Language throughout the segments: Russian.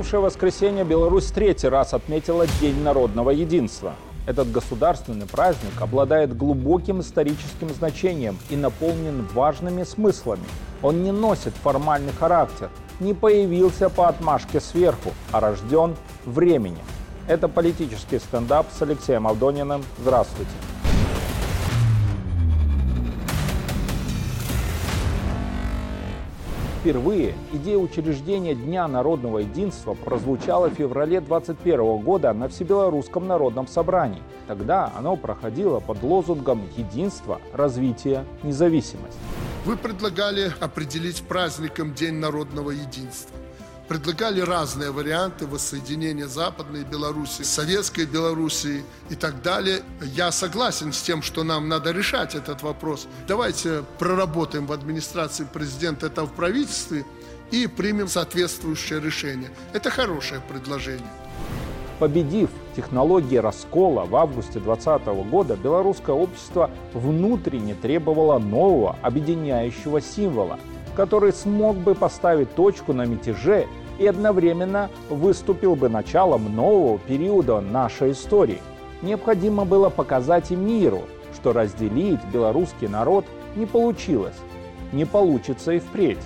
минувшее воскресенье Беларусь третий раз отметила День народного единства. Этот государственный праздник обладает глубоким историческим значением и наполнен важными смыслами. Он не носит формальный характер, не появился по отмашке сверху, а рожден временем. Это политический стендап с Алексеем Авдониным. Здравствуйте. Впервые идея учреждения Дня народного единства прозвучала в феврале 2021 года на Всебелорусском народном собрании. Тогда оно проходило под лозунгом «Единство, развитие, независимость». Вы предлагали определить праздником День народного единства предлагали разные варианты воссоединения Западной Беларуси, Советской Беларуси и так далее. Я согласен с тем, что нам надо решать этот вопрос. Давайте проработаем в администрации президента это в правительстве и примем соответствующее решение. Это хорошее предложение. Победив технологии раскола в августе 2020 года, белорусское общество внутренне требовало нового объединяющего символа, который смог бы поставить точку на мятеже и одновременно выступил бы началом нового периода нашей истории. Необходимо было показать и миру, что разделить белорусский народ не получилось, не получится и впредь.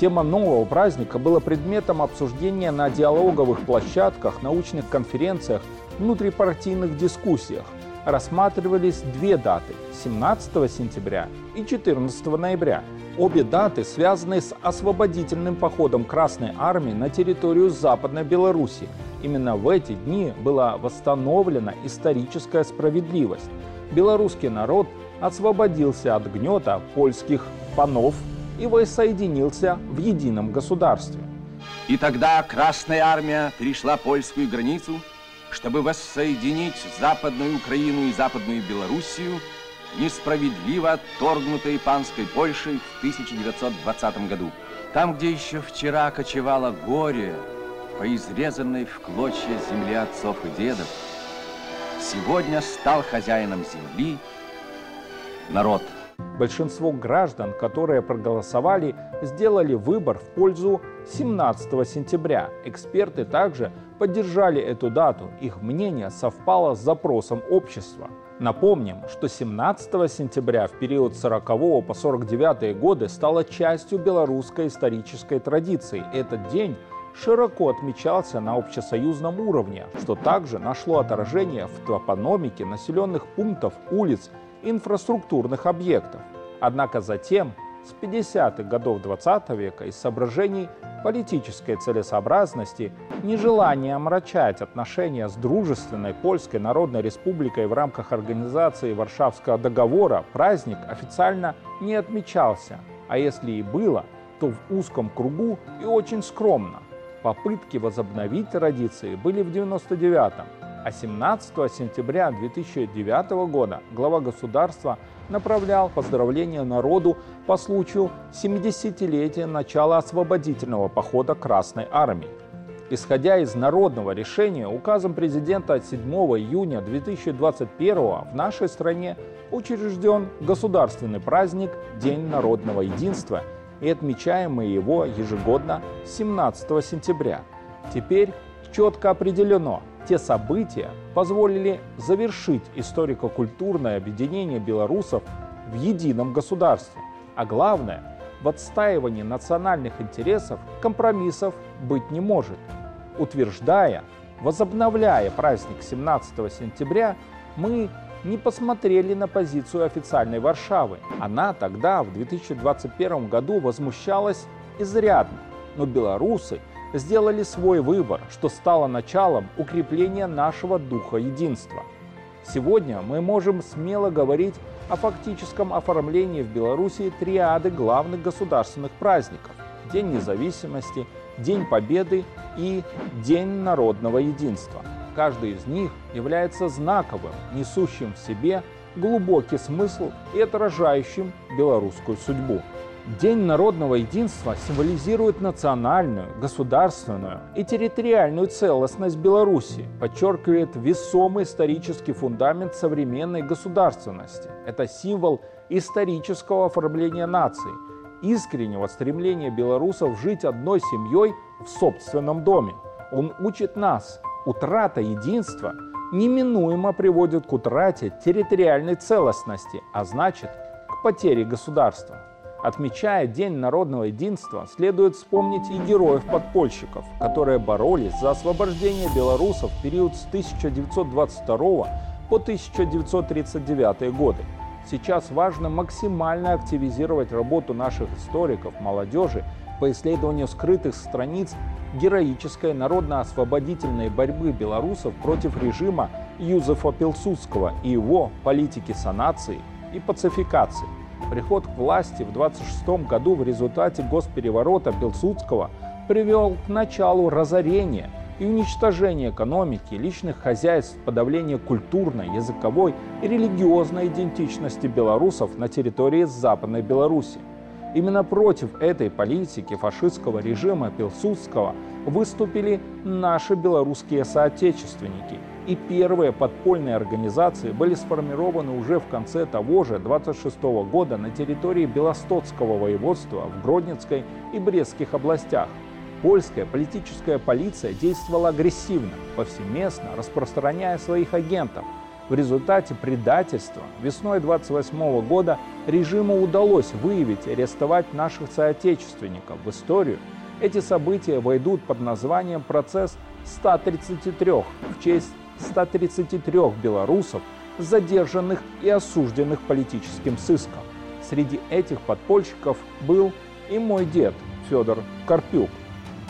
Тема нового праздника была предметом обсуждения на диалоговых площадках, научных конференциях, внутрипартийных дискуссиях. Рассматривались две даты – 17 сентября и 14 ноября – Обе даты связаны с освободительным походом Красной Армии на территорию Западной Беларуси. Именно в эти дни была восстановлена историческая справедливость. Белорусский народ освободился от гнета польских панов и воссоединился в едином государстве. И тогда Красная Армия перешла польскую границу, чтобы воссоединить Западную Украину и Западную Белоруссию – несправедливо отторгнутой панской Польшей в 1920 году. Там, где еще вчера кочевало горе по изрезанной в клочья земле отцов и дедов, сегодня стал хозяином земли народ. Большинство граждан, которые проголосовали, сделали выбор в пользу 17 сентября. Эксперты также поддержали эту дату. Их мнение совпало с запросом общества – Напомним, что 17 сентября в период 40 по 49 годы стала частью белорусской исторической традиции. Этот день широко отмечался на общесоюзном уровне, что также нашло отражение в топономике населенных пунктов, улиц, инфраструктурных объектов. Однако затем с 50-х годов 20 века из соображений политической целесообразности, нежелание омрачать отношения с дружественной Польской Народной Республикой в рамках организации Варшавского договора праздник официально не отмечался, а если и было, то в узком кругу и очень скромно. Попытки возобновить традиции были в 99-м, а 17 сентября 2009 года глава государства направлял поздравления народу по случаю 70-летия начала освободительного похода Красной Армии. Исходя из народного решения, указом президента от 7 июня 2021 в нашей стране учрежден государственный праздник День народного единства и отмечаем мы его ежегодно 17 сентября. Теперь четко определено, те события позволили завершить историко-культурное объединение белорусов в едином государстве. А главное, в отстаивании национальных интересов компромиссов быть не может. Утверждая, возобновляя праздник 17 сентября, мы не посмотрели на позицию официальной Варшавы. Она тогда, в 2021 году, возмущалась изрядно. Но белорусы сделали свой выбор, что стало началом укрепления нашего духа единства. Сегодня мы можем смело говорить о фактическом оформлении в Беларуси триады главных государственных праздников – День независимости, День Победы и День народного единства. Каждый из них является знаковым, несущим в себе глубокий смысл и отражающим белорусскую судьбу. День народного единства символизирует национальную, государственную и территориальную целостность Беларуси, подчеркивает весомый исторический фундамент современной государственности. Это символ исторического оформления нации, искреннего стремления белорусов жить одной семьей в собственном доме. Он учит нас, утрата единства неминуемо приводит к утрате территориальной целостности, а значит, к потере государства. Отмечая День народного единства, следует вспомнить и героев-подпольщиков, которые боролись за освобождение белорусов в период с 1922 по 1939 годы. Сейчас важно максимально активизировать работу наших историков, молодежи по исследованию скрытых страниц героической народно-освободительной борьбы белорусов против режима Юзефа Пилсудского и его политики санации и пацификации. Приход к власти в 26 году в результате госпереворота Пилсудского привел к началу разорения и уничтожения экономики, личных хозяйств, подавления культурной, языковой и религиозной идентичности белорусов на территории Западной Беларуси. Именно против этой политики фашистского режима Пилсудского выступили наши белорусские соотечественники – и первые подпольные организации были сформированы уже в конце того же 26 года на территории Белостоцкого воеводства в Гродненской и Брестских областях. Польская политическая полиция действовала агрессивно, повсеместно распространяя своих агентов. В результате предательства весной 28 года режиму удалось выявить и арестовать наших соотечественников в историю. Эти события войдут под названием «Процесс 133» в честь 133 белорусов, задержанных и осужденных политическим сыском. Среди этих подпольщиков был и мой дед Федор Карпюк.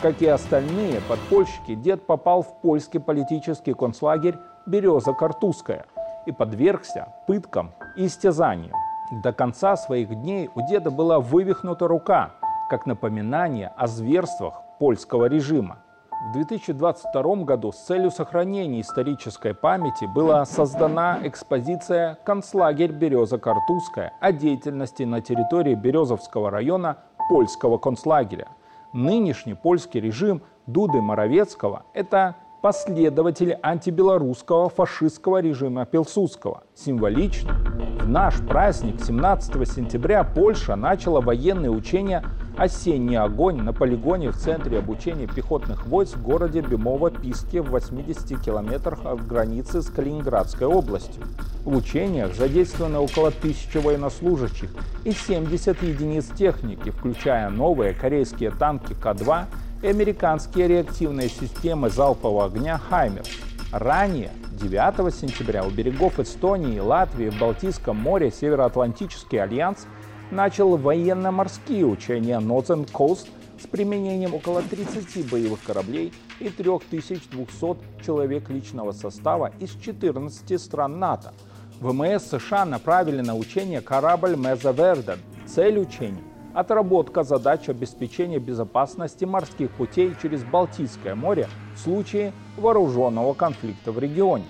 Как и остальные подпольщики, дед попал в польский политический концлагерь «Береза Картузская» и подвергся пыткам и истязаниям. До конца своих дней у деда была вывихнута рука, как напоминание о зверствах польского режима. В 2022 году с целью сохранения исторической памяти была создана экспозиция «Концлагерь Береза Картузская» о деятельности на территории Березовского района польского концлагеря. Нынешний польский режим Дуды Моровецкого – это последователи антибелорусского фашистского режима Пилсудского. Символично, в наш праздник 17 сентября Польша начала военные учения «Осенний огонь» на полигоне в центре обучения пехотных войск в городе Бемово-Писке в 80 километрах от границы с Калининградской областью. В учениях задействовано около тысячи военнослужащих и 70 единиц техники, включая новые корейские танки К-2 и американские реактивные системы залпового огня «Хаймер». Ранее, 9 сентября, у берегов Эстонии и Латвии в Балтийском море Североатлантический альянс начал военно-морские учения Northern Coast с применением около 30 боевых кораблей и 3200 человек личного состава из 14 стран НАТО. ВМС США направили на учение корабль Меза Верден. Цель учений отработка задач обеспечения безопасности морских путей через Балтийское море в случае вооруженного конфликта в регионе.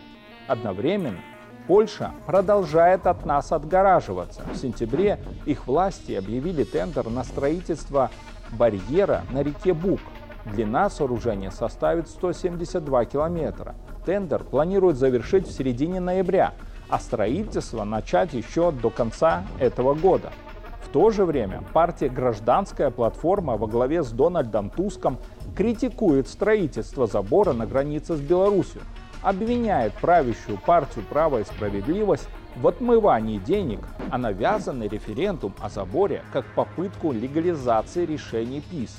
Одновременно Польша продолжает от нас отгораживаться. В сентябре их власти объявили тендер на строительство барьера на реке Бук. Длина сооружения составит 172 километра. Тендер планируют завершить в середине ноября, а строительство начать еще до конца этого года то же время партия «Гражданская платформа» во главе с Дональдом Туском критикует строительство забора на границе с Беларусью, обвиняет правящую партию «Право и справедливость» в отмывании денег, а навязанный референдум о заборе как попытку легализации решений ПИС.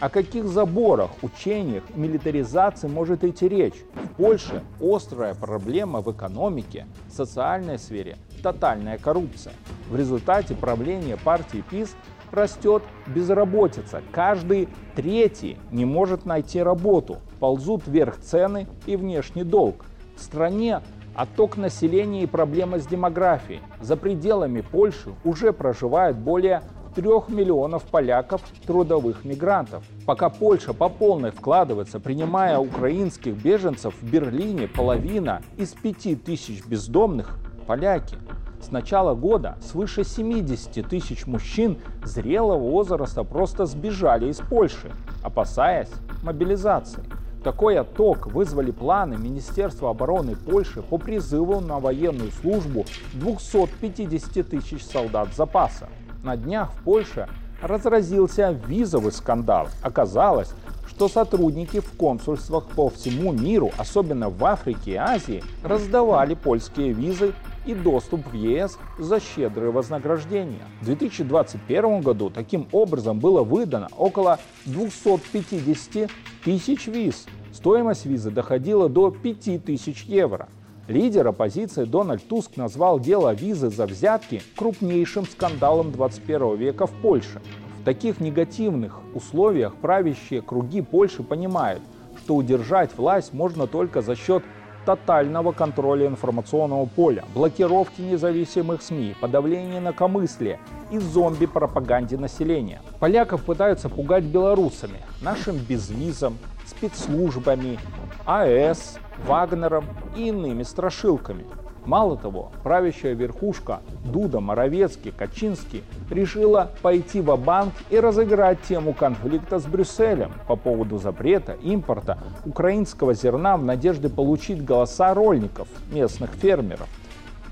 О каких заборах, учениях, милитаризации может идти речь? В Польше острая проблема в экономике, социальной сфере, тотальная коррупция. В результате правления партии ПИС растет безработица. Каждый третий не может найти работу. Ползут вверх цены и внешний долг. В стране отток населения и проблемы с демографией. За пределами Польши уже проживает более трех миллионов поляков трудовых мигрантов. Пока Польша по полной вкладывается, принимая украинских беженцев в Берлине, половина из пяти тысяч бездомных – поляки. С начала года свыше 70 тысяч мужчин зрелого возраста просто сбежали из Польши, опасаясь мобилизации. Такой отток вызвали планы Министерства обороны Польши по призыву на военную службу 250 тысяч солдат запаса. На днях в Польше разразился визовый скандал. Оказалось, что сотрудники в консульствах по всему миру, особенно в Африке и Азии, раздавали польские визы и доступ в ЕС за щедрые вознаграждения. В 2021 году таким образом было выдано около 250 тысяч виз. Стоимость визы доходила до 5000 евро. Лидер оппозиции Дональд Туск назвал дело визы за взятки крупнейшим скандалом 21 века в Польше таких негативных условиях правящие круги Польши понимают, что удержать власть можно только за счет тотального контроля информационного поля, блокировки независимых СМИ, подавления инакомыслия и зомби-пропаганде населения. Поляков пытаются пугать белорусами, нашим безвизом, спецслужбами, АЭС, Вагнером и иными страшилками – Мало того, правящая верхушка Дуда, Моровецкий, Качинский решила пойти в банк и разыграть тему конфликта с Брюсселем по поводу запрета импорта украинского зерна в надежде получить голоса рольников, местных фермеров.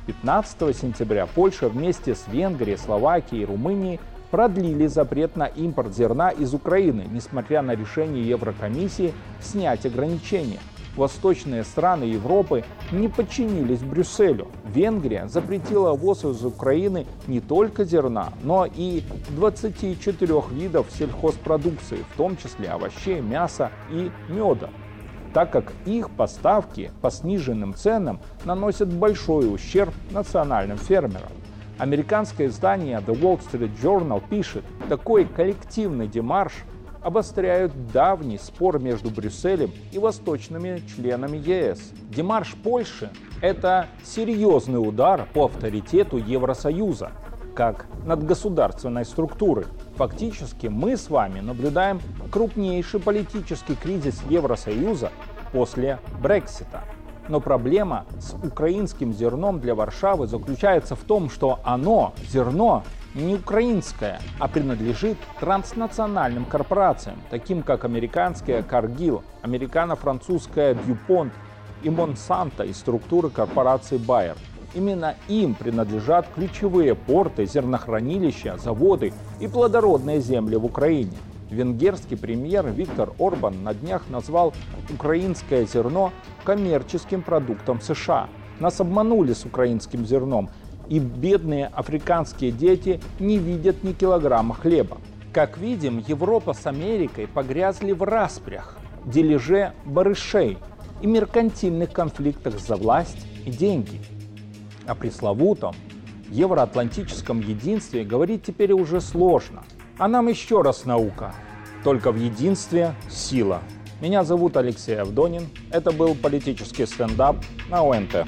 15 сентября Польша вместе с Венгрией, Словакией и Румынией продлили запрет на импорт зерна из Украины, несмотря на решение Еврокомиссии снять ограничения – Восточные страны Европы не подчинились Брюсселю. Венгрия запретила ввоз из Украины не только зерна, но и 24 видов сельхозпродукции, в том числе овощей, мяса и меда так как их поставки по сниженным ценам наносят большой ущерб национальным фермерам. Американское издание The Wall Street Journal пишет, такой коллективный демарш обостряют давний спор между Брюсселем и восточными членами ЕС. Демарш Польши – это серьезный удар по авторитету Евросоюза, как надгосударственной структуры. Фактически мы с вами наблюдаем крупнейший политический кризис Евросоюза после Брексита. Но проблема с украинским зерном для Варшавы заключается в том, что оно, зерно, не украинская, а принадлежит транснациональным корпорациям, таким как американская Cargill, американо-французская DuPont и Monsanto из структуры корпорации Bayer. Именно им принадлежат ключевые порты, зернохранилища, заводы и плодородные земли в Украине. Венгерский премьер Виктор Орбан на днях назвал украинское зерно коммерческим продуктом США. Нас обманули с украинским зерном, и бедные африканские дети не видят ни килограмма хлеба. Как видим, Европа с Америкой погрязли в распрях, дележе барышей и меркантильных конфликтах за власть и деньги. О пресловутом евроатлантическом единстве говорить теперь уже сложно. А нам еще раз наука. Только в единстве сила. Меня зовут Алексей Авдонин. Это был политический стендап на ОНТ.